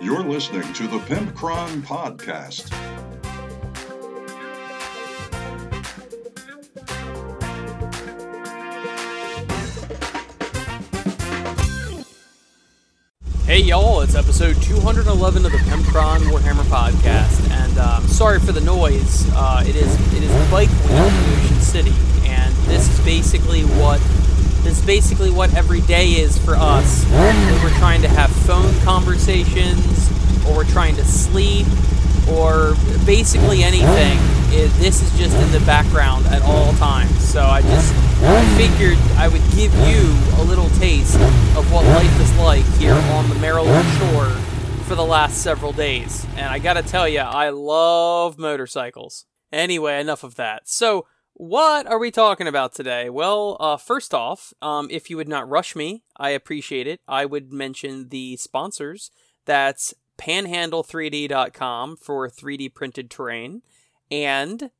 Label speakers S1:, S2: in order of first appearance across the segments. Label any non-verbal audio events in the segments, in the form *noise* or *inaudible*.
S1: You're listening to the Pimpcron Podcast.
S2: Hey y'all, it's episode 211 of the Pimpcron Warhammer podcast, and uh, sorry for the noise. Uh, it is it is the Bike Week in Ocean City, and this is basically what this is basically what every day is for us. We're trying to have phone conversations, or we're trying to sleep, or basically anything. It, this is just in the background at all times. So I just I figured I would give you a little taste of what life is like here on the Maryland shore for the last several days. And I gotta tell you, I love motorcycles. Anyway, enough of that. So, what are we talking about today? Well, uh, first off, um, if you would not rush me, I appreciate it. I would mention the sponsors. That's panhandle3d.com for 3D printed terrain. And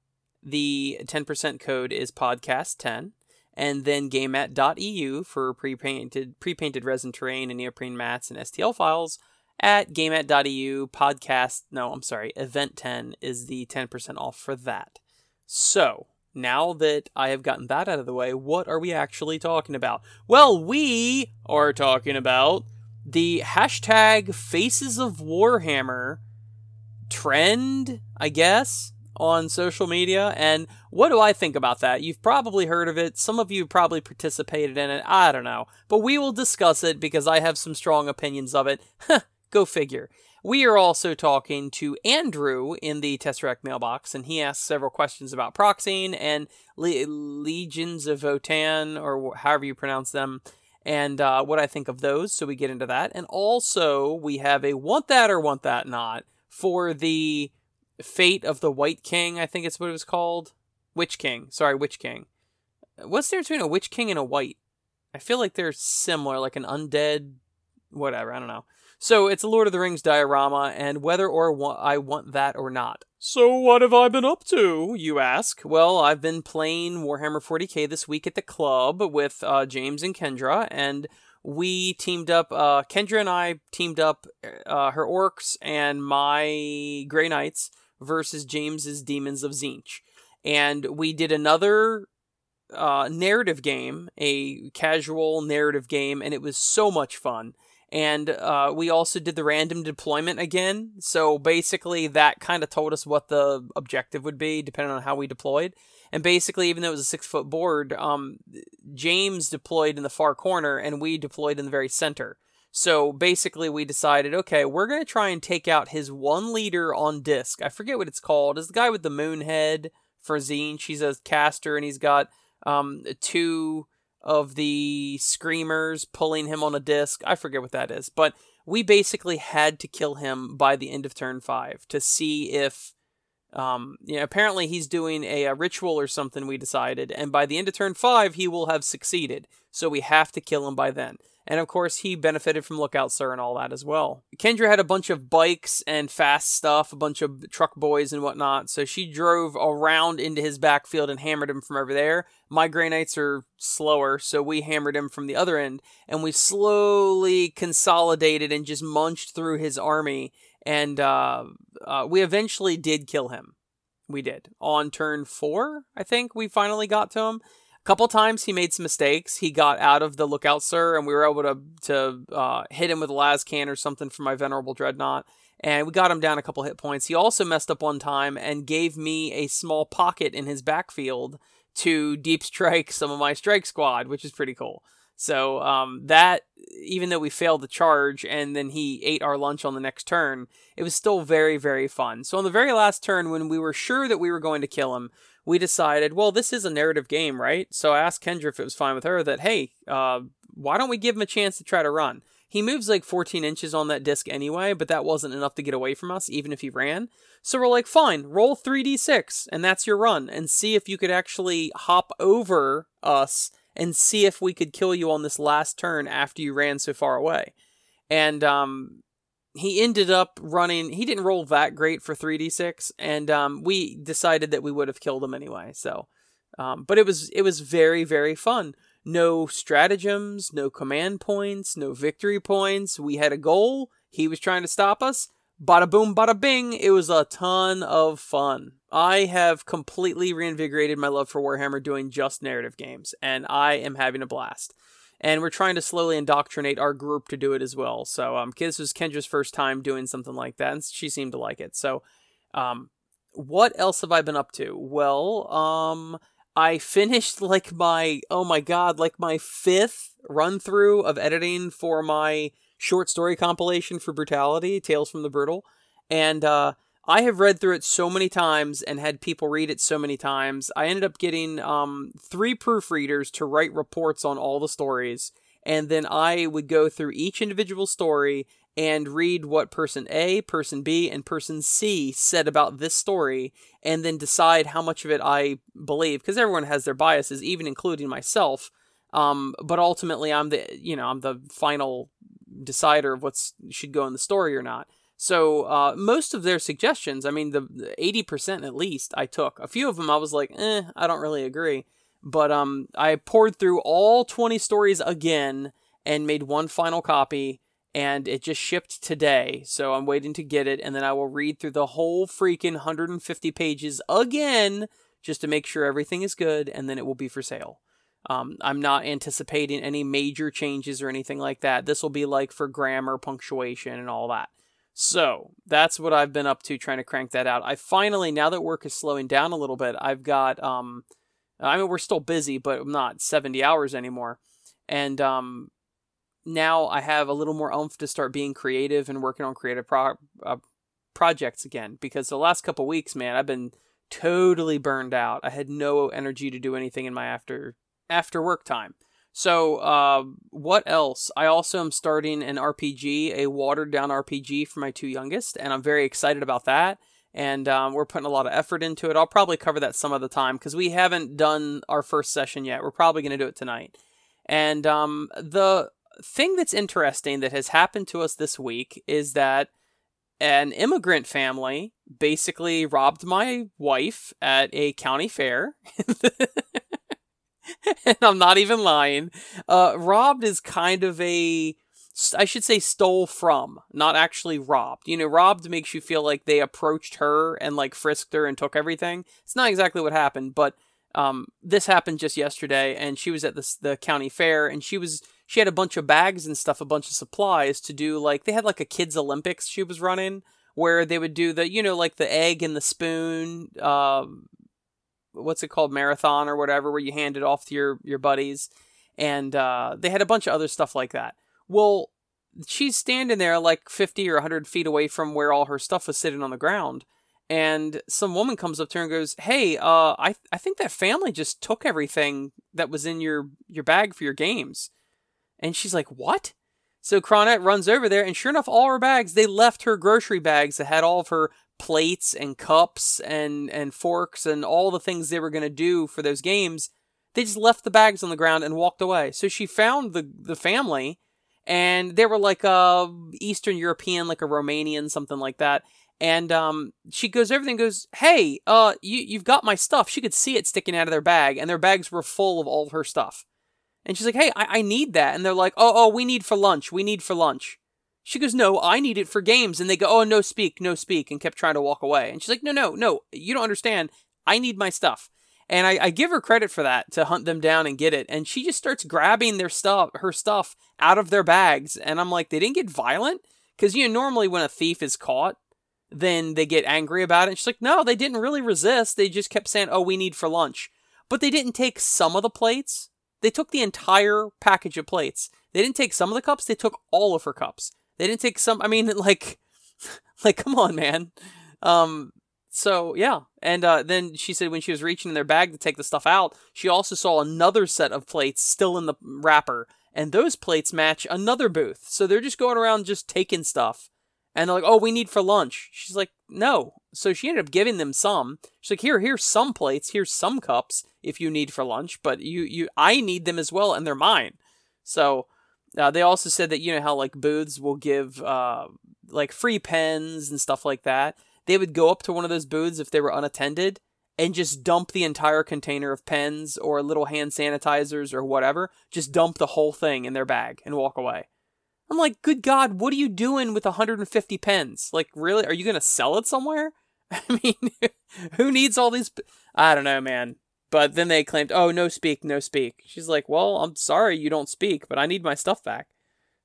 S2: the 10% code is podcast10 and then gamemat.eu for pre-painted pre-painted resin terrain and neoprene mats and STL files at gamemat.eu podcast no I'm sorry event 10 is the 10% off for that. So, now that I have gotten that out of the way, what are we actually talking about? Well, we are talking about the hashtag Faces of Warhammer trend, I guess, on social media. And what do I think about that? You've probably heard of it. Some of you probably participated in it. I don't know. But we will discuss it because I have some strong opinions of it. *laughs* Go figure. We are also talking to Andrew in the Tesseract mailbox, and he asked several questions about proxying and Le- Legions of Votann, or however you pronounce them, and uh, what I think of those. So we get into that. And also, we have a want that or want that not for the Fate of the White King, I think it's what it was called. Witch King. Sorry, Witch King. What's there between a Witch King and a White? I feel like they're similar, like an undead, whatever, I don't know. So it's a Lord of the Rings diorama, and whether or wa- I want that or not. So what have I been up to, you ask? Well, I've been playing Warhammer 40k this week at the club with uh, James and Kendra, and we teamed up. Uh, Kendra and I teamed up uh, her orcs and my Grey Knights versus James's Demons of Tzeentch, and we did another uh, narrative game, a casual narrative game, and it was so much fun. And uh, we also did the random deployment again. So basically, that kind of told us what the objective would be, depending on how we deployed. And basically, even though it was a six foot board, um, James deployed in the far corner and we deployed in the very center. So basically, we decided, okay, we're to try and take out his one leader on disc. I forget what it's called. Is the guy with the moon head for Tzeentch? She's a caster and he's got um, two of the screamers pulling him on a disc. I forget what that is. But we basically had to kill him by the end of turn five to see if um, know, apparently he's doing a, a, ritual or something, we decided, and by the end of turn five, he will have succeeded. So we have to kill him by then. And of course, he benefited from Lookout Sir and all that as well. Kendra had a bunch of bikes and fast stuff, a bunch of truck boys and whatnot, so she drove around into his backfield and hammered him from over there. My Grey Knights are slower, so we hammered him from the other end, and we slowly consolidated and just munched through his army and uh, uh, we eventually did kill him. We did on turn four. I think we finally got to him. A couple times he made some mistakes. He got out of the lookout, sir, and we were able to to uh, hit him with a las can or something from my venerable dreadnought, and we got him down a couple hit points. He also messed up one time and gave me a small pocket in his backfield to deep *laughs* strike some of my strike squad, which is pretty cool. So um, that, even though we failed the charge and then he ate our lunch on the next turn, it was still very, very fun. So on the very last turn, when we were sure that we were going to kill him, we decided, well, this is a narrative game, right? So I asked Kendra if it was fine with her that, hey, uh, why don't we give him a chance to try to run? He moves like 14 inches on that disc anyway, but that wasn't enough to get away from us, even if he ran. So we're like, fine, roll 3d6, and that's your run, and see if you could actually hop over us and see if we could kill you on this last turn after you ran so far away. And um, he ended up running. He didn't roll that great for 3d6, and um, we decided that we would have killed him anyway. So, um, but it was it was very very fun. No stratagems, no command points, no victory points. We had a goal. He was trying to stop us. Bada boom, bada bing. It was a ton of fun. I have completely reinvigorated my love for Warhammer doing just narrative games, and I am having a blast. And we're trying to slowly indoctrinate our group to do it as well. So, um, this was Kendra's first time doing something like that, and she seemed to like it. So, um, what else have I been up to? Well, um, I finished like my oh my god, like my fifth run through of editing for my short story compilation for Brutality, Tales from the Brutal, and uh, I have read through it so many times and had people read it so many times. I ended up getting um, three proofreaders to write reports on all the stories, and then I would go through each individual story and read what person A, person B, and person C said about this story, and then decide how much of it I believe, because everyone has their biases, even including myself. Um, but ultimately, I'm the you know I'm the final decider of what should go in the story or not. So uh, most of their suggestions, I mean, the eighty percent at least, I took. A few of them, I was like, eh, I don't really agree. But um, I poured through all twenty stories again and made one final copy and it just shipped today. So I'm waiting to get it, and then I will read through the whole freaking 150 pages again just to make sure everything is good, and then it will be for sale. Um, I'm not anticipating any major changes or anything like that. This will be like for grammar, punctuation, and all that. So that's what I've been up to trying to crank that out. I finally, now that work is slowing down a little bit, I've got, um, I mean, we're still busy, but I'm not 70 hours anymore. And um, now I have a little more oomph to start being creative and working on creative pro- uh, projects again. Because the last couple weeks, man, I've been totally burned out. I had no energy to do anything in my after after work time. So, uh, what else? I also am starting an RPG, a watered down RPG for my two youngest, and I'm very excited about that. And um, we're putting a lot of effort into it. I'll probably cover that some of the time because we haven't done our first session yet. We're probably going to do it tonight. And um, the thing that's interesting that has happened to us this week is that an immigrant family basically robbed my wife at a county fair. *laughs* *laughs* and I'm not even lying. Uh, robbed is kind of a, I should say, stole from, not actually robbed. You know, robbed makes you feel like they approached her and like frisked her and took everything. It's not exactly what happened, but um, this happened just yesterday, and she was at the the county fair, and she was she had a bunch of bags and stuff, a bunch of supplies to do like they had like a kids Olympics she was running where they would do the you know like the egg and the spoon uh, what's it called marathon or whatever where you hand it off to your your buddies. And uh, they had a bunch of other stuff like that. Well she's standing there like 50 or 100 feet away from where all her stuff was sitting on the ground. And some woman comes up to her and goes hey uh, I, I think that family just took everything that was in your your bag for your games. And she's like, What? So Cronette runs over there, and sure enough, all her bags, they left her grocery bags that had all of her plates and cups and, and forks and all the things they were going to do for those games. They just left the bags on the ground and walked away. So she found the, the family, and they were like a Eastern European, like a Romanian, something like that. And um, she goes and goes, "Hey, uh, you you've got my stuff." She could see it sticking out of their bag, and their bags were full of all her stuff. And she's like, hey, I, I need that. And they're like, oh, oh, we need for lunch. We need for lunch. She goes, no, I need it for games. And they go, oh, no speak, no speak, and kept trying to walk away. And she's like, no, no, no, you don't understand. I need my stuff. And I, I give her credit for that to hunt them down and get it. And she just starts grabbing their stuff, her stuff out of their bags. And I'm like, they didn't get violent? Because, you know, normally when a thief is caught, then they get angry about it. And she's like, no, they didn't really resist. They just kept saying, oh, we need for lunch. But they didn't take some of the plates they took the entire package of plates. They didn't take some of the cups, they took all of her cups. They didn't take some I mean *laughs* like like come on, man. Um so yeah, and uh, then she said when she was reaching in their bag to take the stuff out, she also saw another set of plates still in the wrapper, and those plates match another booth. So they're just going around just taking stuff, and they're like, "Oh, we need for lunch." She's like, "No." So she ended up giving them some. She's like, "Here, here's some plates. Here's some cups if you need for lunch, but you you I need them as well, and they're mine." So uh, they also said that you know how like booths will give uh, like free pens and stuff like that. They would go up to one of those booths if they were unattended and just dump the entire container of pens or little hand sanitizers or whatever. Just dump the whole thing in their bag and walk away. I'm like, good God, what are you doing with 150 pens? Like, really? Are you going to sell it somewhere? *laughs* I mean, *laughs* who needs all these? I don't know, man. But then they claimed, oh, no speak, no speak. She's like, well, I'm sorry you don't speak, but I need my stuff back.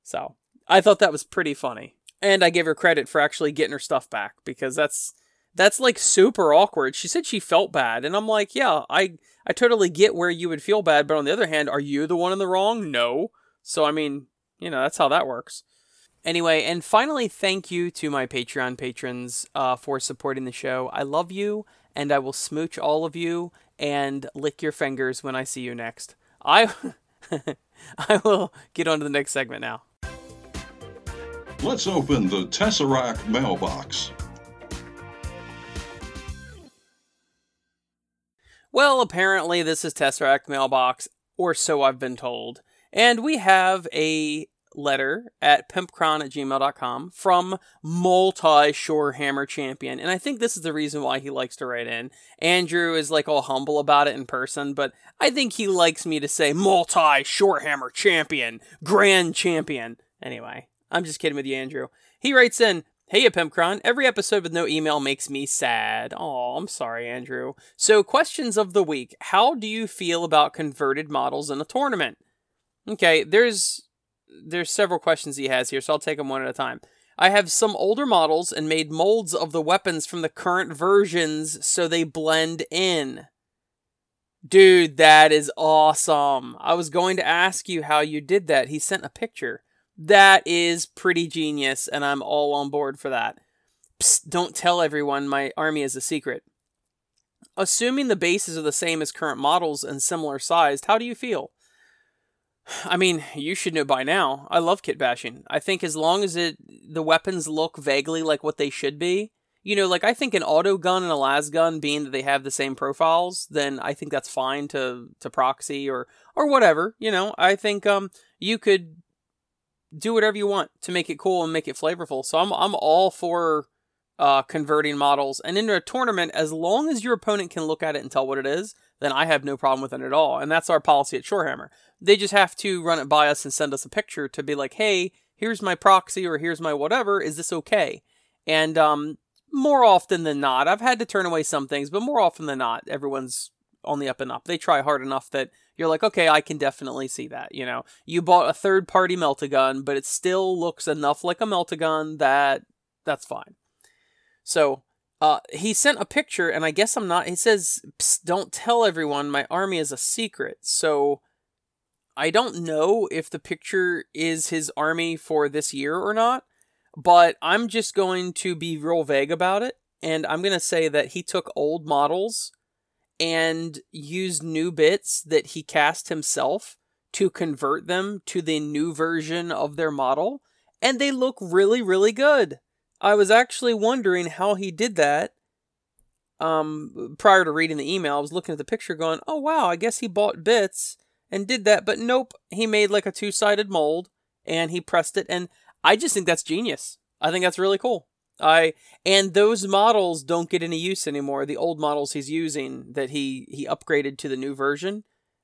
S2: So I thought that was pretty funny. And I gave her credit for actually getting her stuff back because that's that's like super awkward. She said she felt bad, and I'm like, yeah, I I totally get where you would feel bad, but on the other hand, are you the one in the wrong? No. So I mean, you know, that's how that works. Anyway, and finally, thank you to my Patreon patrons uh, for supporting the show. I love you, and I will smooch all of you and lick your fingers when I see you next. I *laughs* I will get on to the next segment now.
S1: Let's open the Tesseract mailbox.
S2: Well, apparently this is Tesseract mailbox, or so I've been told. And we have a letter at pimpcron at gmail.com from multi Shorehammer champion. And I think this is the reason why he likes to write in. Andrew is like all humble about it in person, but I think he likes me to say multi Shorehammer champion, grand champion. Anyway, I'm just kidding with you, Andrew. He writes in, Hey, Pimpcron. Every episode with no email makes me sad. Oh, I'm sorry, Andrew. So, questions of the week. How do you feel about converted models in a tournament? Okay, there's there's several questions he has here, so I'll take them one at a time. I have some older models and made molds of the weapons from the current versions so they blend in. Dude, that is awesome. I was going to ask you how you did that. He sent a picture. That is pretty genius, and I'm all on board for that. Psst, don't tell everyone my army is a secret. Assuming the bases are the same as current models and similar sized, how do you feel? *sighs* I mean, you should know by now. I love kit bashing. I think as long as it the weapons look vaguely like what they should be, you know, like I think an auto gun and a las gun being that they have the same profiles, then I think that's fine to to proxy or or whatever. You know, I think um you could do whatever you want to make it cool and make it flavorful. So I'm I'm all for uh, converting models and in a tournament as long as your opponent can look at it and tell what it is then I have no problem with it at all. And that's our policy at Shorehammer. They just have to run it by us and send us a picture to be like, hey, here's my proxy or here's my whatever. Is this okay? And um, more often than not, I've had to turn away some things, but more often than not, everyone's on the up and up. They try hard enough that you're like, okay, I can definitely see that. You know, you bought a third party meltagun, but it still looks enough like a meltagun that that's fine. So uh, he sent a picture, and I guess I'm not. He says, "Don't tell everyone. My army is a secret." So I don't know if the picture is his army for this year or not, but I'm just going to be real vague about it, and I'm going to say that he took old models and used new bits that he cast himself to convert them to the new version of their model, and they look really, really good. I was actually wondering how he did that. Um, prior to reading the email, I was looking at the picture, going, "Oh wow, I guess he bought bits and did that." But nope, he made like a two-sided mold and he pressed it, and I just think that's genius. I think that's really cool. I and those models don't get any use anymore. The old models he's using that he he upgraded to the new version,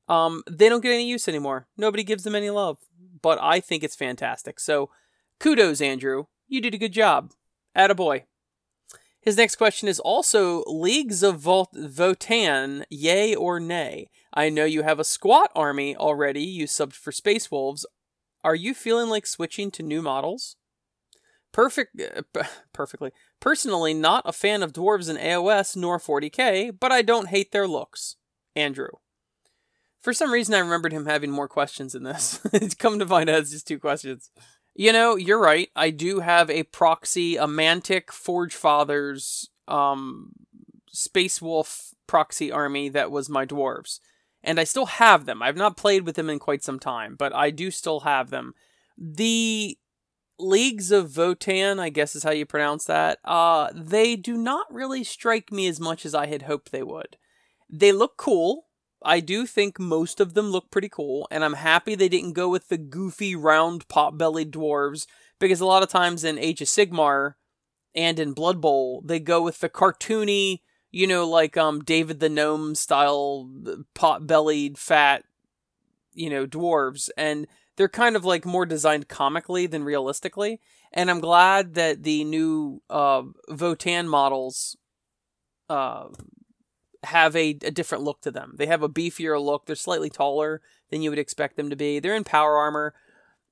S2: um, they don't get any use anymore. Nobody gives them any love. But I think it's fantastic. So, kudos, Andrew. You did a good job. Attaboy. His next question is also Leagues of Votann, yay or nay? I know you have a squat army already you subbed for Space Wolves. Are you feeling like switching to new models? Perfect, uh, *laughs* perfectly. Personally, not a fan of dwarves in AOS nor 40k, but I don't hate their looks. Andrew. For some reason, I remembered him having more questions in this. *laughs* It's come to find out, it's just two questions. You know, you're right. I do have a proxy, a Mantic Forge Fathers um, Space Wolf proxy army that was my dwarves. And I still have them. I've not played with them in quite some time, but I do still have them. The Leagues of Votann, I guess is how you pronounce that, uh, they do not really strike me as much as I had hoped they would. They look cool. I do think most of them look pretty cool, and I'm happy they didn't go with the goofy, round, pot bellied dwarves, because a lot of times in Age of Sigmar and in Blood Bowl, they go with the cartoony, you know, like um David the Gnome style pot bellied fat, you know, dwarves, and they're kind of like more designed comically than realistically. And I'm glad that the new uh, Votann models uh, have a, a different look to them. They have a beefier look. They're slightly taller than you would expect them to be. They're in power armor.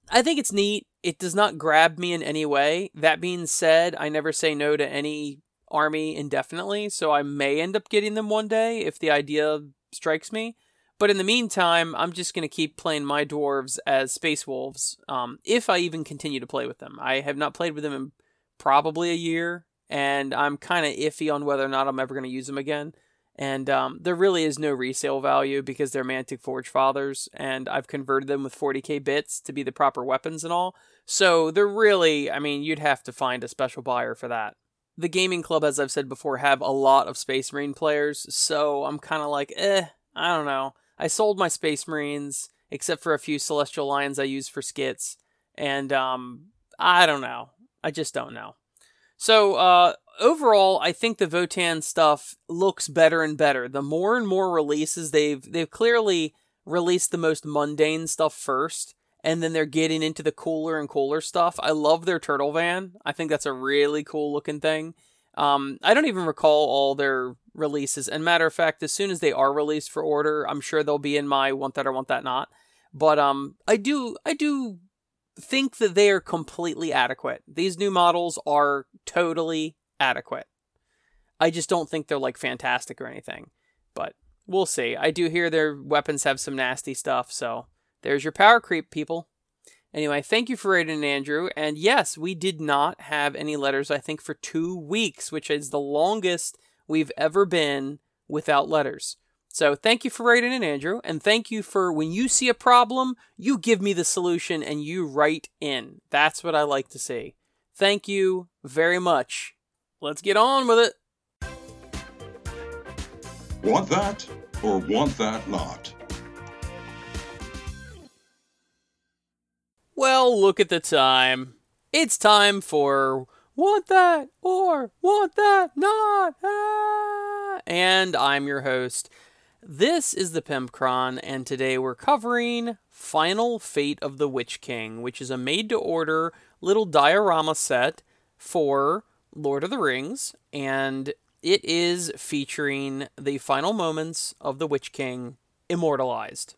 S2: I think it's neat. It does not grab me in any way. That being said, I never say no to any army indefinitely, so I may end up getting them one day if the idea strikes me. But in the meantime, I'm just going to keep playing my dwarves as space wolves, um, if I even continue to play with them. I have not played with them in probably a year, and I'm kind of iffy on whether or not I'm ever going to use them again. And um, there really is no resale value because they're Mantic Forge Fathers, and I've converted them with 40k bits to be the proper weapons and all. So they're really, I mean, you'd have to find a special buyer for that. The gaming club, as I've said before, have a lot of Space Marine players, so I'm kind of like, eh, I don't know. I sold my Space Marines, except for a few Celestial Lions I use for skits, and um, I don't know. I just don't know. So uh, overall, I think the Votann stuff looks better and better. The more and more releases they've they've clearly released the most mundane stuff first, and then they're getting into the cooler and cooler stuff. I love their turtle van. I think that's a really cool looking thing. Um, I don't even recall all their releases. And matter of fact, as soon as they are released for order, I'm sure they'll be in my want that or want that not. But um, I do I do think that they are completely adequate. These new models are totally adequate. I just don't think they're like fantastic or anything. But we'll see. I do hear their weapons have some nasty stuff, so there's your power creep, people. Anyway, thank you for rating Andrew. And yes, we did not have any letters, I think, for two weeks, which is the longest we've ever been without letters. So thank you for writing in, Andrew, and thank you for when you see a problem, you give me the solution and you write in. That's what I like to see. Thank you very much. Let's get on with it.
S1: Want that or want that not?
S2: Well, look at the time. It's time for Want That or Want That Not. Ah! And I'm your host. This is the Pimpcron, and today we're covering Final Fate of the Witch King, which is a made to order little diorama set for Lord of the Rings, and it is featuring the final moments of the Witch King immortalized.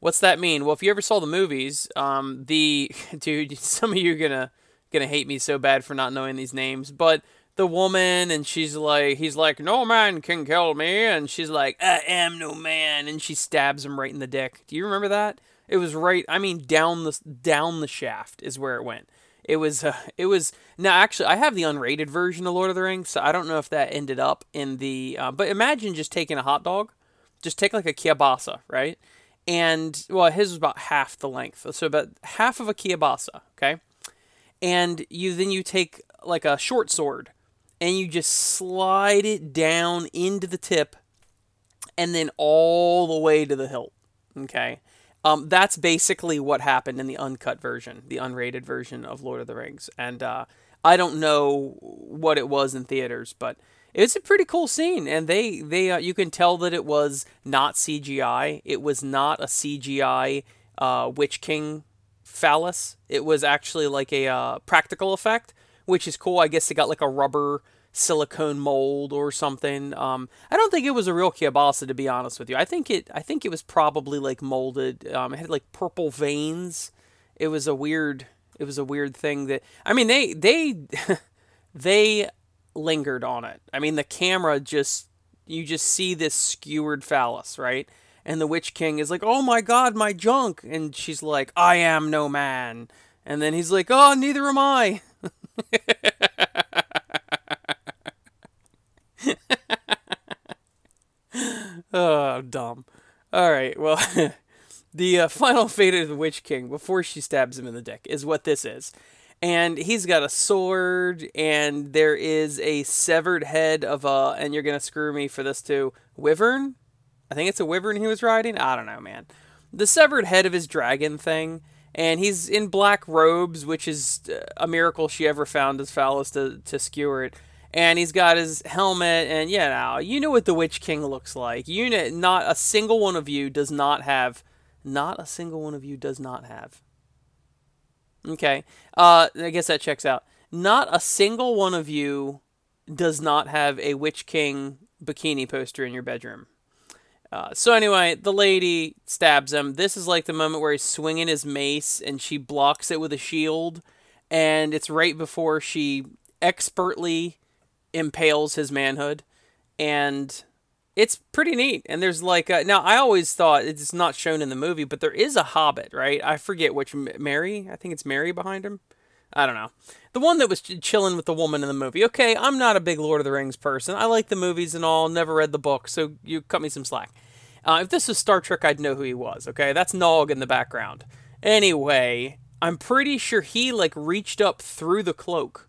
S2: What's that mean? Well, if you ever saw the movies, um, the *laughs* dude, some of you are gonna gonna hate me so bad for not knowing these names, but the woman and she's like, he's like, no man can kill me, and she's like, I am no man, and she stabs him right in the dick. Do you remember that? It was right. I mean, down the down the shaft is where it went. It was uh, it was now actually I have the unrated version of Lord of the Rings, so I don't know if that ended up in the. Uh, but imagine just taking a hot dog, just take like a kielbasa, right? And well, his was about half the length, so about half of a kielbasa, okay. And you then you take like a short sword, and you just slide it down into the tip, and then all the way to the hilt, okay. Um, that's basically what happened in the uncut version, the unrated version of Lord of the Rings. And uh, I don't know what it was in theaters, but it's a pretty cool scene. And they they uh, you can tell that it was not CGI. It was not a CGI uh, Witch King phallus. It was actually like a uh, practical effect, which is cool. I guess they got like a rubber silicone mold or something. Um, I don't think it was a real kielbasa to be honest with you. I think it I think it was probably like molded. Um, it had like purple veins. It was a weird it was a weird thing that I mean they they *laughs* they lingered on it. I mean the camera just you just see this skewered phallus, right? And the Witch King is like, "Oh my god, my junk." And she's like, "I am no man." And then he's like, "Oh, neither am I." *laughs* oh, dumb. All right, well, *laughs* the uh, final fate of the Witch King before she stabs him in the dick is what this is. And he's got a sword, and there is a severed head of a, and you're going to screw me for this too, wyvern? I think it's a wyvern he was riding? I don't know, man. The severed head of his dragon thing, and he's in black robes, which is uh, a miracle she ever found as phallus to, to skewer it and he's got his helmet, and yeah, now you know what the Witch King looks like. You know, not a single one of you does not have, not a single one of you does not have. Okay, uh, I guess that checks out. Not a single one of you does not have a Witch King bikini poster in your bedroom. Uh, so anyway, the lady stabs him. This is like the moment where he's swinging his mace and she blocks it with a shield, and it's right before she expertly impales his manhood, and it's pretty neat. And there's like a, now I always thought it's not shown in the movie, but there is a Hobbit, right? I forget which Merry. I think it's Merry behind him. I don't know. The one that was ch- chilling with the woman in the movie. Okay, I'm not a big Lord of the Rings person. I like the movies and all, never read the book, so you cut me some slack. Uh, if this was Star Trek, I'd know who he was, okay? That's Nog in the background. Anyway, I'm pretty sure he, like, reached up through the cloak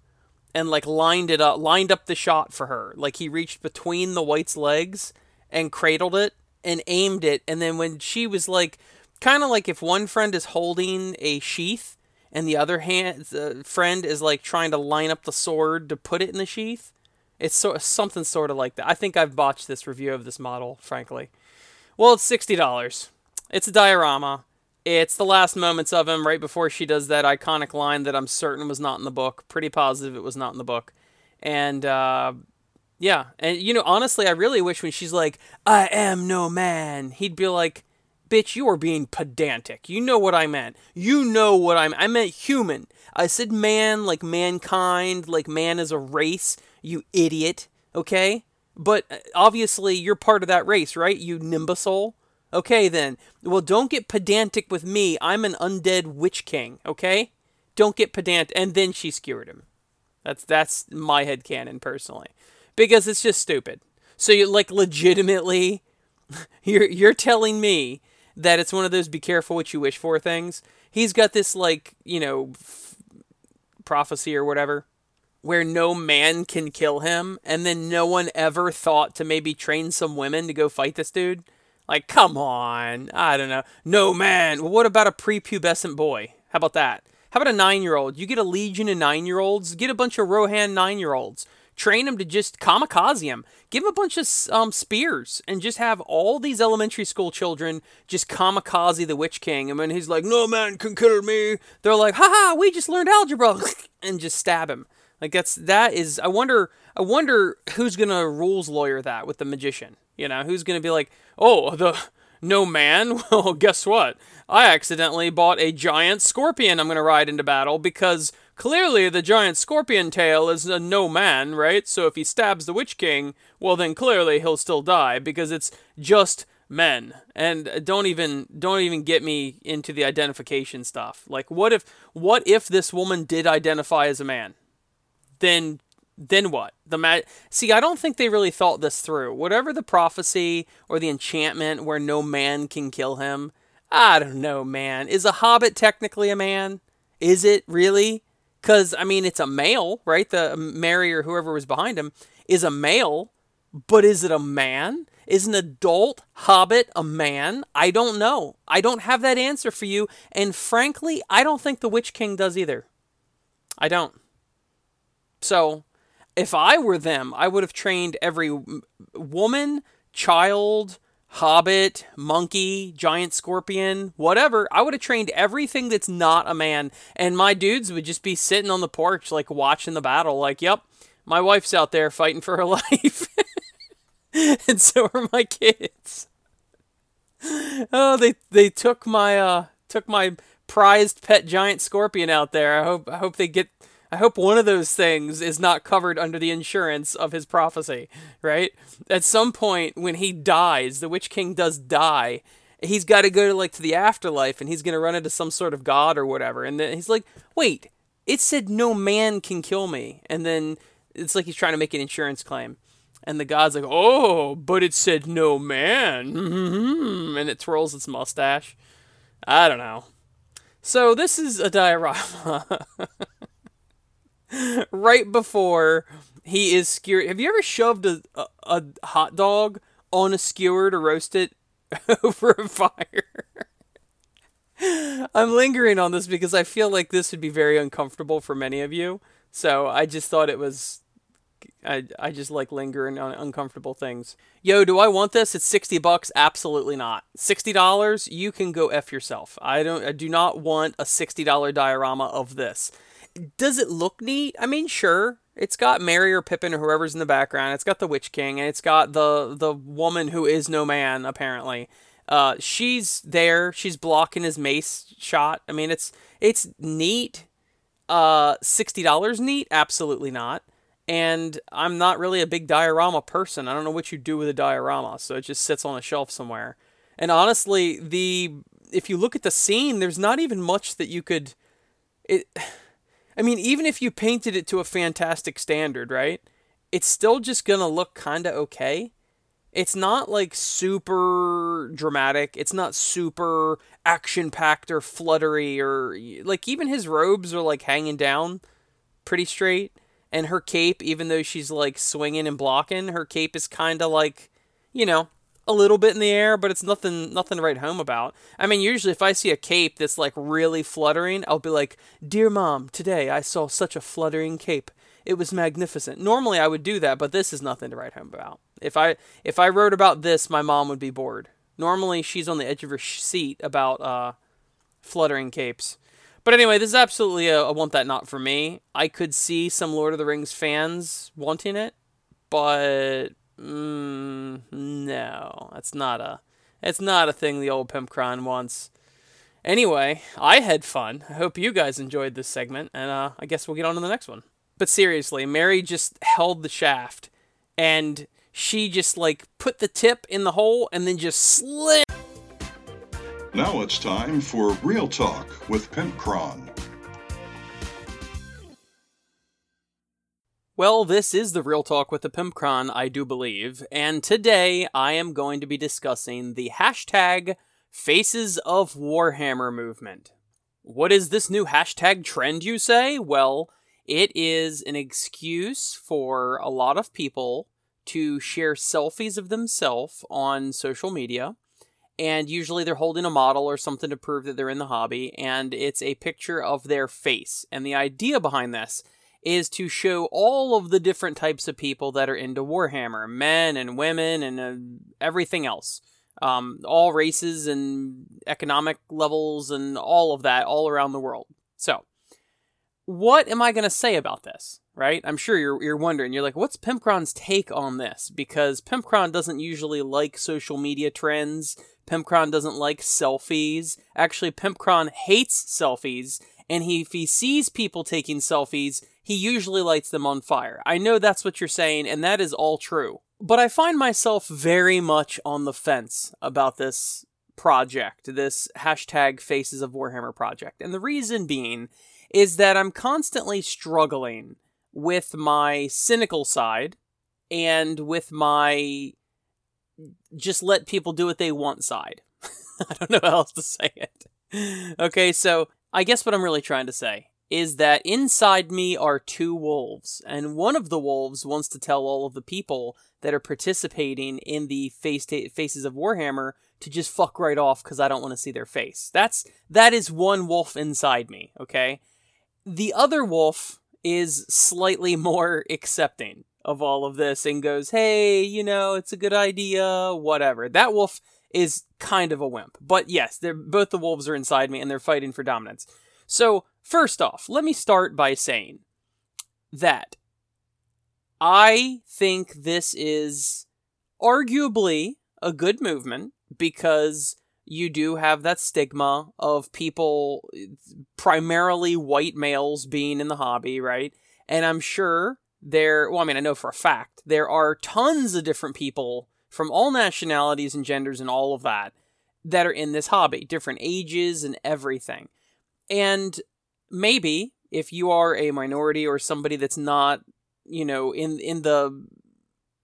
S2: and, like, lined it up, lined up the shot for her. Like, he reached between the white's legs and cradled it and aimed it. And then when she was, like, kind of like if one friend is holding a sheath and the other hand the friend is like trying to line up the sword to put it in the sheath. It's sort of something sort of like that. I think I've botched this review of this model, frankly. Well, it's sixty dollars. It's a diorama. It's the last moments of him right before she does that iconic line that I'm certain was not in the book. Pretty positive it was not in the book. And uh, yeah, and you know, honestly, I really wish when she's like, "I am no man," he'd be like, bitch, you are being pedantic. You know what I meant. You know what I'm. I meant human. I said man, like mankind, like man as a race. You idiot. Okay, but uh, obviously you're part of that race, right? You nimbusole. Okay then. Well, don't get pedantic with me. I'm an undead witch king. Okay, don't get pedantic. And then she skewered him. That's that's my head canon personally, because it's just stupid. So you like legitimately, *laughs* you're you're telling me that it's one of those be careful what you wish for things. He's got this like, you know, f- prophecy or whatever where no man can kill him and then no one ever thought to maybe train some women to go fight this dude. Like, come on. I don't know. No man. Well, what about a prepubescent boy? How about that? How about a 9-year-old? You get a legion of 9-year-olds, get a bunch of Rohan 9-year-olds train them to just kamikaze him. Give them a bunch of um, spears and just have all these elementary school children just kamikaze the Witch King. And when he's like, no man can kill me, they're like, haha, we just learned algebra *laughs* and just stab him. Like that's that is I wonder I wonder who's gonna rules lawyer that with the magician. You know, who's gonna be like, oh the no man? *laughs* Well, guess what? I accidentally bought a giant scorpion I'm gonna ride into battle because Clearly, the giant scorpion tail is a no man, right? So if he stabs the Witch King, well, then clearly he'll still die because it's just men. And don't even don't even get me into the identification stuff. Like, what if what if this woman did identify as a man? Then then what? The ma- See, I don't think they really thought this through. Whatever the prophecy or the enchantment where no man can kill him, I don't know, man. Is a hobbit technically a man? Is it really? Because, I mean, it's a male, right? The um, Merry or whoever was behind him is a male, but is it a man? Is an adult hobbit a man? I don't know. I don't have that answer for you. And frankly, I don't think the Witch King does either. I don't. So, if I were them, I would have trained every woman, child, hobbit, monkey, giant scorpion, whatever. I would have trained everything that's not a man, and my dudes would just be sitting on the porch, like watching the battle, like, yep, my wife's out there fighting for her *laughs* life. *laughs* and so are my kids. Oh, they they took my uh took my prized pet giant scorpion out there. I hope I hope they get I hope one of those things is not covered under the insurance of his prophecy, right? At some point when he dies, the Witch King does die. He's got to go to like to the afterlife and he's going to run into some sort of god or whatever. And then he's like, "Wait, it said no man can kill me." And then it's like he's trying to make an insurance claim. And the god's like, "Oh, but it said no man." *laughs* and it twirls its mustache. I don't know. So this is a diorama. *laughs* right before he is skewered. Have you ever shoved a, a, a hot dog on a skewer to roast it *laughs* over a fire? I'm lingering on this because I feel like this would be very uncomfortable for many of you. So I just thought it was I I just like lingering on uncomfortable things. Yo, do I want this? It's sixty bucks. Absolutely not. Sixty dollars. You can go f yourself. I don't. I do not want a sixty dollar diorama of this. Does it look neat? I mean, sure. It's got Merry or Pippin or whoever's in the background. It's got the Witch King, and it's got the the woman who is no man apparently. Uh, she's there. She's blocking his mace shot. I mean, it's it's neat. Uh, sixty dollars neat? Absolutely not. And I'm not really a big diorama person. I don't know what you do with a diorama, so it just sits on a shelf somewhere. And honestly, the if you look at the scene, there's not even much that you could. It. I mean, even if you painted it to a fantastic standard, right? It's still just gonna look kind of okay it's not like super dramatic. It's not super action packed or fluttery or like even his robes are like hanging down pretty straight. And her cape, even though she's like swinging and blocking, her cape is kind of like, you know, a little bit in the air, but it's nothing nothing to write home about. I mean, usually if I see a cape that's like really fluttering, I'll be like, "Dear mom, today I saw such a fluttering cape. It was magnificent." Normally I would do that, but this is nothing to write home about. If I if I wrote about this, my mom would be bored. Normally, she's on the edge of her seat about uh, fluttering capes. But anyway, this is absolutely a, a want that not for me. I could see some Lord of the Rings fans wanting it, but mm, no, that's not a it's not a thing the old Pimpcron wants. Anyway, I had fun. I hope you guys enjoyed this segment, and uh, I guess we'll get on to the next one. But seriously, Merry just held the shaft, and she just like put the tip in the hole and then just slid.
S1: Now it's time for Real Talk with Pimpcron.
S2: Well, this is the Real Talk with the Pimpcron, I do believe, and today I am going to be discussing the hashtag Faces of Warhammer movement. What is this new hashtag trend, you say? Well, it is an excuse for a lot of people to share selfies of themselves on social media. And usually they're holding a model or something to prove that they're in the hobby, and it's a picture of their face. And the idea behind this is to show all of the different types of people that are into Warhammer men and women and uh, everything else. Um, all races and economic levels and all of that all around the world. So, what am I going to say about this? right? I'm sure you're you're wondering. You're like, what's Pimpcron's take on this? Because Pimpcron doesn't usually like social media trends. Pimpcron doesn't like selfies. Actually, Pimpcron hates selfies, and he, if he sees people taking selfies, he usually lights them on fire. I know that's what you're saying, and that is all true. But I find myself very much on the fence about this project, this hashtag Faces of Warhammer project. And the reason being is that I'm constantly struggling with my cynical side and with my just let people do what they want side. *laughs* I don't know how else to say it. Okay, so I guess what I'm really trying to say is that inside me are two wolves, and one of the wolves wants to tell all of the people that are participating in the face ta- faces of Warhammer to just fuck right off because I don't want to see their face. That's that is one wolf inside me. Okay, the other wolf is slightly *laughs* more accepting of all of this and goes, hey, you know, it's a good idea, whatever. That wolf is kind of a wimp. But yes, they're both the wolves are inside me and they're fighting for dominance. So, first off, let me start by saying that I think this is arguably a good movement because you do have that stigma of people, primarily white males, being in the hobby, right? And I'm sure there, well, I mean, I know for a fact, there are tons of different people from all nationalities and genders and all of that that are in this hobby, different ages and everything. And maybe if you are a minority or somebody that's not, you know, in in the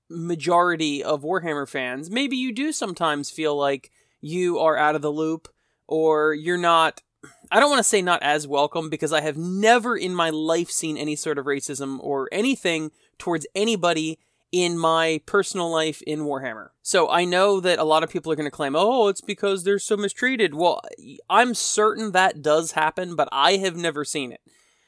S2: majority of Warhammer fans, maybe you do sometimes feel like you are out of the loop or you're not I don't want to say not as welcome because I have never in my life seen any sort of racism or anything towards anybody in my personal life in Warhammer. So I know that a lot of people are going to claim, oh, it's because they're so mistreated. Well, I'm certain that does happen, but I have never seen it.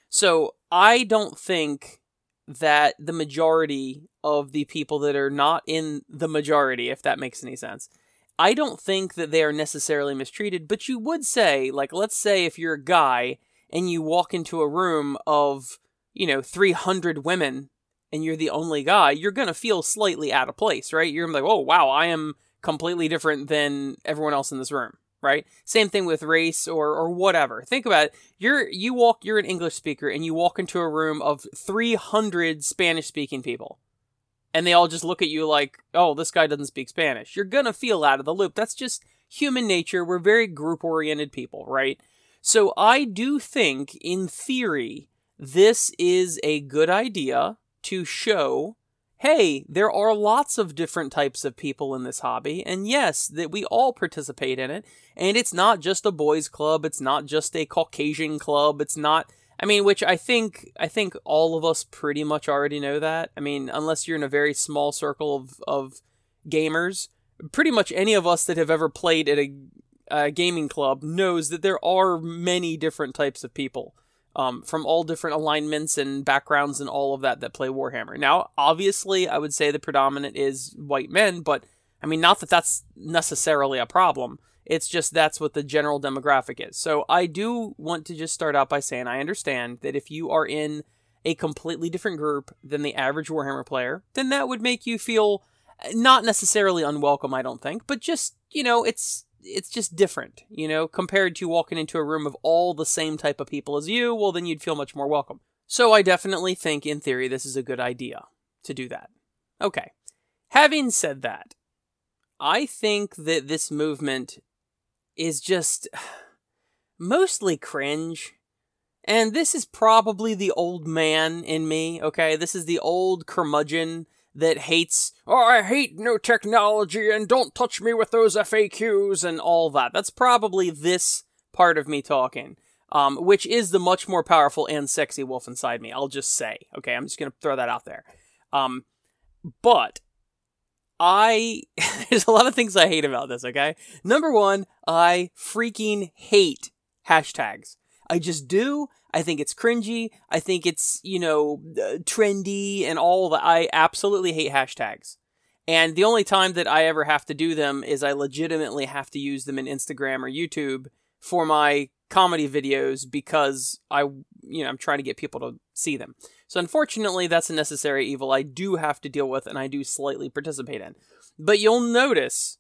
S2: So I don't think that the majority of the people that are not in the majority, if that makes any sense, I don't think that they are necessarily mistreated, but you would say, like, let's say if you're a guy and you walk into a room of, you know, 300 women and you're the only guy, you're going to feel slightly out of place, right? You're like, oh, wow, I am completely different than everyone else in this room right? Same thing with race or or whatever. Think about it. You're you walk you're an English speaker and you walk into a room of 300 Spanish speaking people. And they all just look at you like, "Oh, this guy doesn't speak Spanish." You're going to feel out of the loop. That's just human nature. We're very group-oriented people, right? So I do think in theory this is a good idea to show hey, there are lots of different types of people in this hobby, and yes, that we all participate in it. And it's not just a boys' club, it's not just a Caucasian club, it's not I mean, which I think I think all of us pretty much already know that. I mean, unless you're in a very small circle of, of gamers, pretty much any of us that have ever played at a, a gaming club knows that there are many different types of people um, from all different alignments and backgrounds and all of that that play Warhammer. Now, obviously, I would say the predominant is white men, but I mean, not that that's necessarily a problem. It's just that's what the general demographic is. So I do want to just start out by saying I understand that if you are in a completely different group than the average Warhammer player, then that would make you feel not necessarily unwelcome, I don't think, but just, you know, it's it's just different, you know, compared to walking into a room of all the same type of people as you, well, then you'd feel much more welcome. So I definitely think, in theory, this is a good idea to do that. Okay. Having said that, I think that this movement is just *sighs* mostly cringe. And this is probably the old man in me, okay? This is the old curmudgeon that hates, oh, I hate new technology and don't touch me with those FAQs and all that. That's probably this part of me talking, um, which is the much more powerful and sexy wolf inside me. I'll just say, okay, I'm just gonna throw that out there. Um, but I, *laughs* there's a lot of things I hate about this, okay? Number one, I freaking hate hashtags. I just do. I think it's cringy. I think it's, you know, uh, trendy and all that. I absolutely hate hashtags. And the only time that I ever have to do them is I legitimately have to use them in Instagram or YouTube for my comedy videos because I, you know, I'm trying to get people to see them. So unfortunately, that's a necessary evil I do have to deal with and I do slightly participate in. But you'll notice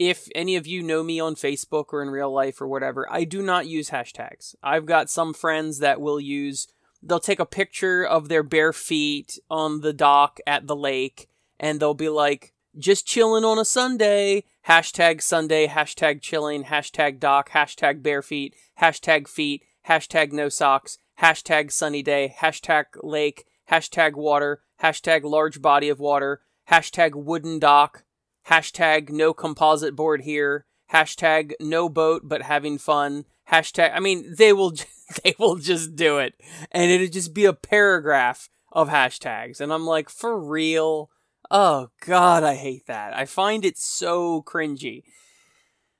S2: if any of you know me on Facebook or in real life or whatever, I do not use hashtags. I've got some friends that will use, they'll take a picture of their bare feet on the dock at the lake and they'll be like, just chilling on a Sunday, hashtag Sunday, hashtag chilling, hashtag dock, hashtag bare feet, hashtag feet, hashtag no socks, hashtag sunny day, hashtag lake, hashtag water, hashtag large body of water, hashtag wooden dock, hashtag no composite board here, hashtag no boat but having fun, hashtag, I mean, they will, *laughs* they will just do it. And it'll just be a paragraph of hashtags. And I'm like, for real? Oh god, I hate that. I find it so cringy.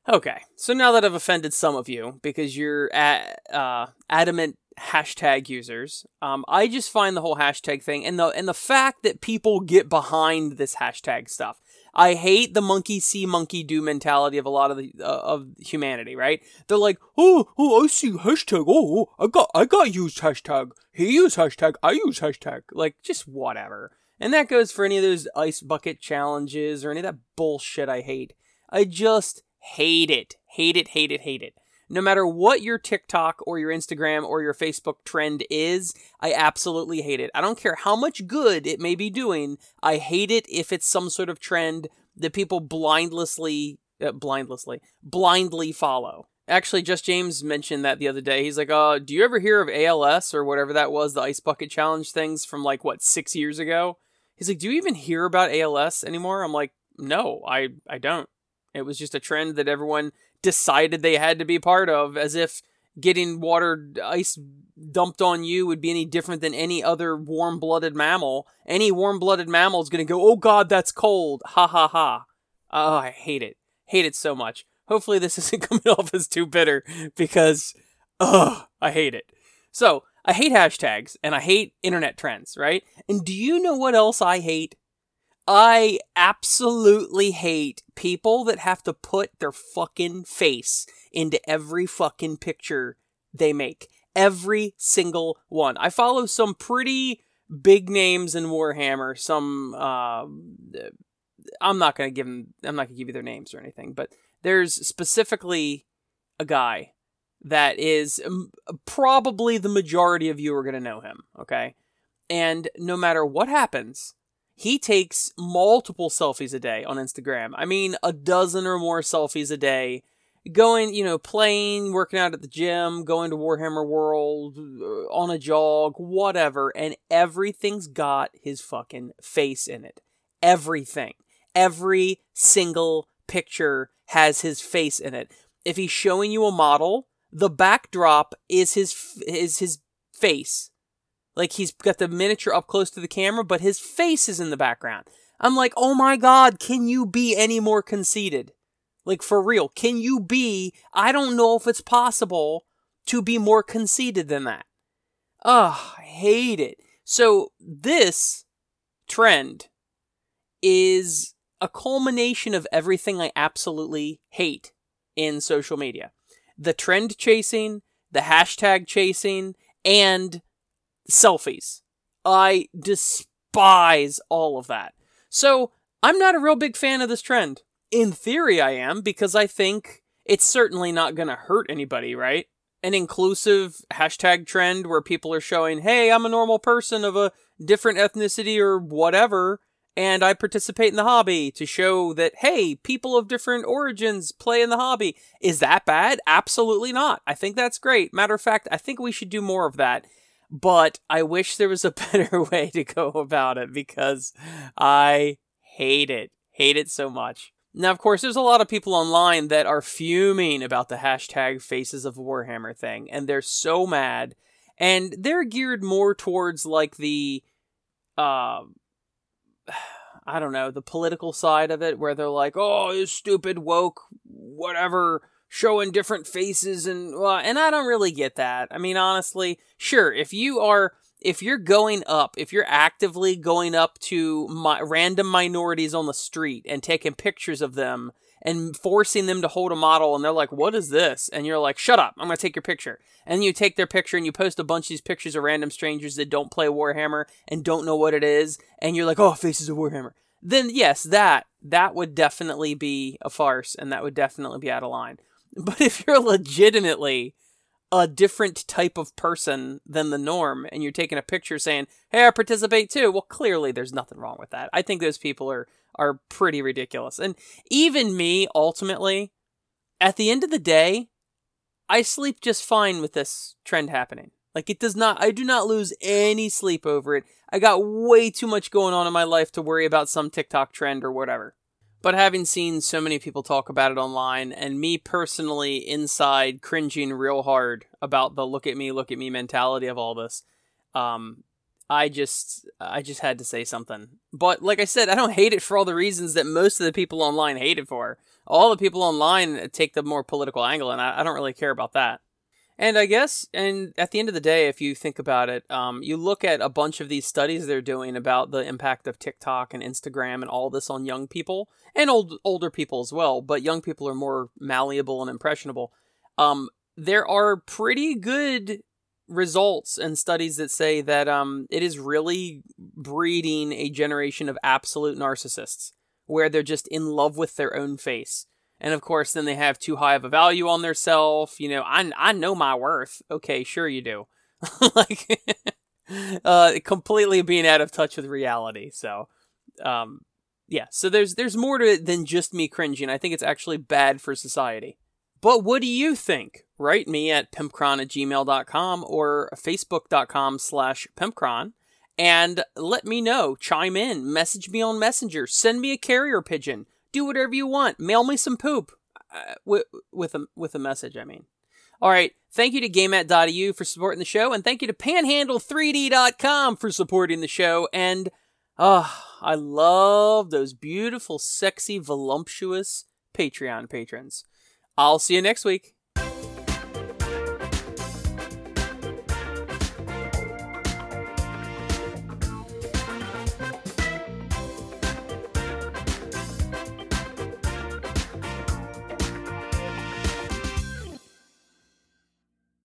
S2: Okay, so now that I've offended some of you because you're uh, adamant hashtag users, um, I just find the whole hashtag thing and the and the fact that people get behind this hashtag stuff. I hate the monkey see, monkey do mentality of a lot of the uh, of humanity. Right? They're like, oh, oh, I see hashtag. Oh, I got, I got used hashtag. He used hashtag. I use hashtag. Like, just whatever. And that goes for any of those ice bucket challenges or any of that bullshit. I hate. I just hate it. Hate it. Hate it. Hate it no matter what your TikTok or your Instagram or your Facebook trend is, I absolutely hate it. I don't care how much good it may be doing. I hate it if it's some sort of trend that people blindlessly, uh, blindlessly, blindly follow. Actually, Just James mentioned that the other day. He's like, "Uh, do you ever hear of ALS or whatever that was, the ice bucket challenge things from like what six years ago?" He's like, "Do you even hear about ALS anymore?" I'm like, "No, I I don't." It was just a trend that everyone decided they had to be part of, as if getting water ice dumped on you would be any different than any other warm blooded mammal. Any warm blooded mammal is going to go, oh god, that's cold. Ha ha ha. Oh, I hate it. Hate it so much. Hopefully, this *laughs* isn't coming off as too bitter because, ugh, I hate it. So, I hate hashtags and I hate internet trends, right? And do you know what else I hate? I absolutely hate people that have to put their fucking face into every fucking picture they make. Every single one. I follow some pretty big names in Warhammer. Some, uh, I'm not gonna give them. I'm not gonna give you their names or anything, but there's specifically a guy that is um, probably the majority of you are gonna know him. Okay, and no matter what happens, he takes multiple selfies a day on Instagram. I mean, a dozen or more selfies a day. Going, you know, playing, working out at the gym, going to Warhammer World, uh, on a jog, whatever, and everything's got his fucking face in it. Everything. Every single picture has his face in it. If he's showing you a model, the backdrop is his is his face like he's got the miniature up close to the camera, but his face is in the background. I'm like, oh my god, can you be any more conceited? Like for real, can you be? I don't know if it's possible to be more conceited than that. Ugh, I hate it. So this trend is a culmination of everything I absolutely hate in social media. The trend chasing, the hashtag chasing, and selfies. I despise all of that. So, I'm not a real big fan of this trend. In theory, I am, because I think it's certainly not going to hurt anybody, right? An inclusive hashtag trend where people are showing, hey, I'm a normal person of a different ethnicity or whatever, and I participate in the hobby to show that, hey, people of different origins play in the hobby. Is that bad? Absolutely not. I think that's great. Matter of fact, I think we should do more of that but I wish there was a *laughs* better way to go about it because I hate it. Hate it so much. Now, of course, there's a lot of people online that are fuming about the hashtag Faces of Warhammer thing, and they're so mad. And they're geared more towards like the, uh, *sighs* I don't know, the political side of it, where they're like, oh, stupid woke, whatever showing different faces and well, and I don't really get that. I mean, honestly, sure, if you are if you're going up, if you're actively going up to my, random minorities on the street and taking pictures of them and forcing them to hold a model and they're like, "What is this?" and you're like, "Shut up. I'm going to take your picture." And you take their picture and you post a bunch of these pictures of random strangers that don't play Warhammer and don't know what it is and you're like, "Oh, faces of Warhammer." Then yes, that that would definitely be a farce and that would definitely be out of line. *laughs* But if you're legitimately a different type of person than the norm and you're taking a picture saying, "Hey, I participate too." Well, clearly there's nothing wrong with that. I think those people are are pretty ridiculous. And even me ultimately, at the end of the day, I sleep just fine with this trend happening. Like it does not I do not lose any sleep over it. I got way too much going on in my life to worry about some TikTok trend or whatever. But having seen so many people talk about it online, and me personally inside cringing real hard about the "look at me, look at me" mentality of all this, um, I just I just had to say something. But like I said, I don't hate it for all the reasons that most of the people online hate it for. All the people online take the more political angle, and I, I don't really care about that. And I guess, and at the end of the day, if you think about it, um, you look at a bunch of these studies they're doing about the impact of TikTok and Instagram and all this on young people and old older people as well. But young people are more malleable and impressionable. Um, there are pretty good results and studies that say that um, it is really breeding a generation of absolute narcissists where they're just in love with their own face and of course, then they have too high of a value on their self. You know, I, I know my worth. Okay, sure you do. *laughs* like, *laughs* uh, completely being out of touch with reality. So, um, yeah. So there's there's more to it than just me cringing. I think it's actually bad for society. But what do you think? Write me at pimpcron at gmail.com or facebook.com slash pimpcron and let me know. Chime in. Message me on Messenger. Send me a carrier pigeon do whatever you want. Mail me some poop uh, with, with a with a message. I mean, all right. Thank you to gamemat.eu for supporting the show, and thank you to Panhandle3D.com for supporting the show. And oh, I love those beautiful, sexy, voluptuous Patreon patrons. I'll see you next week.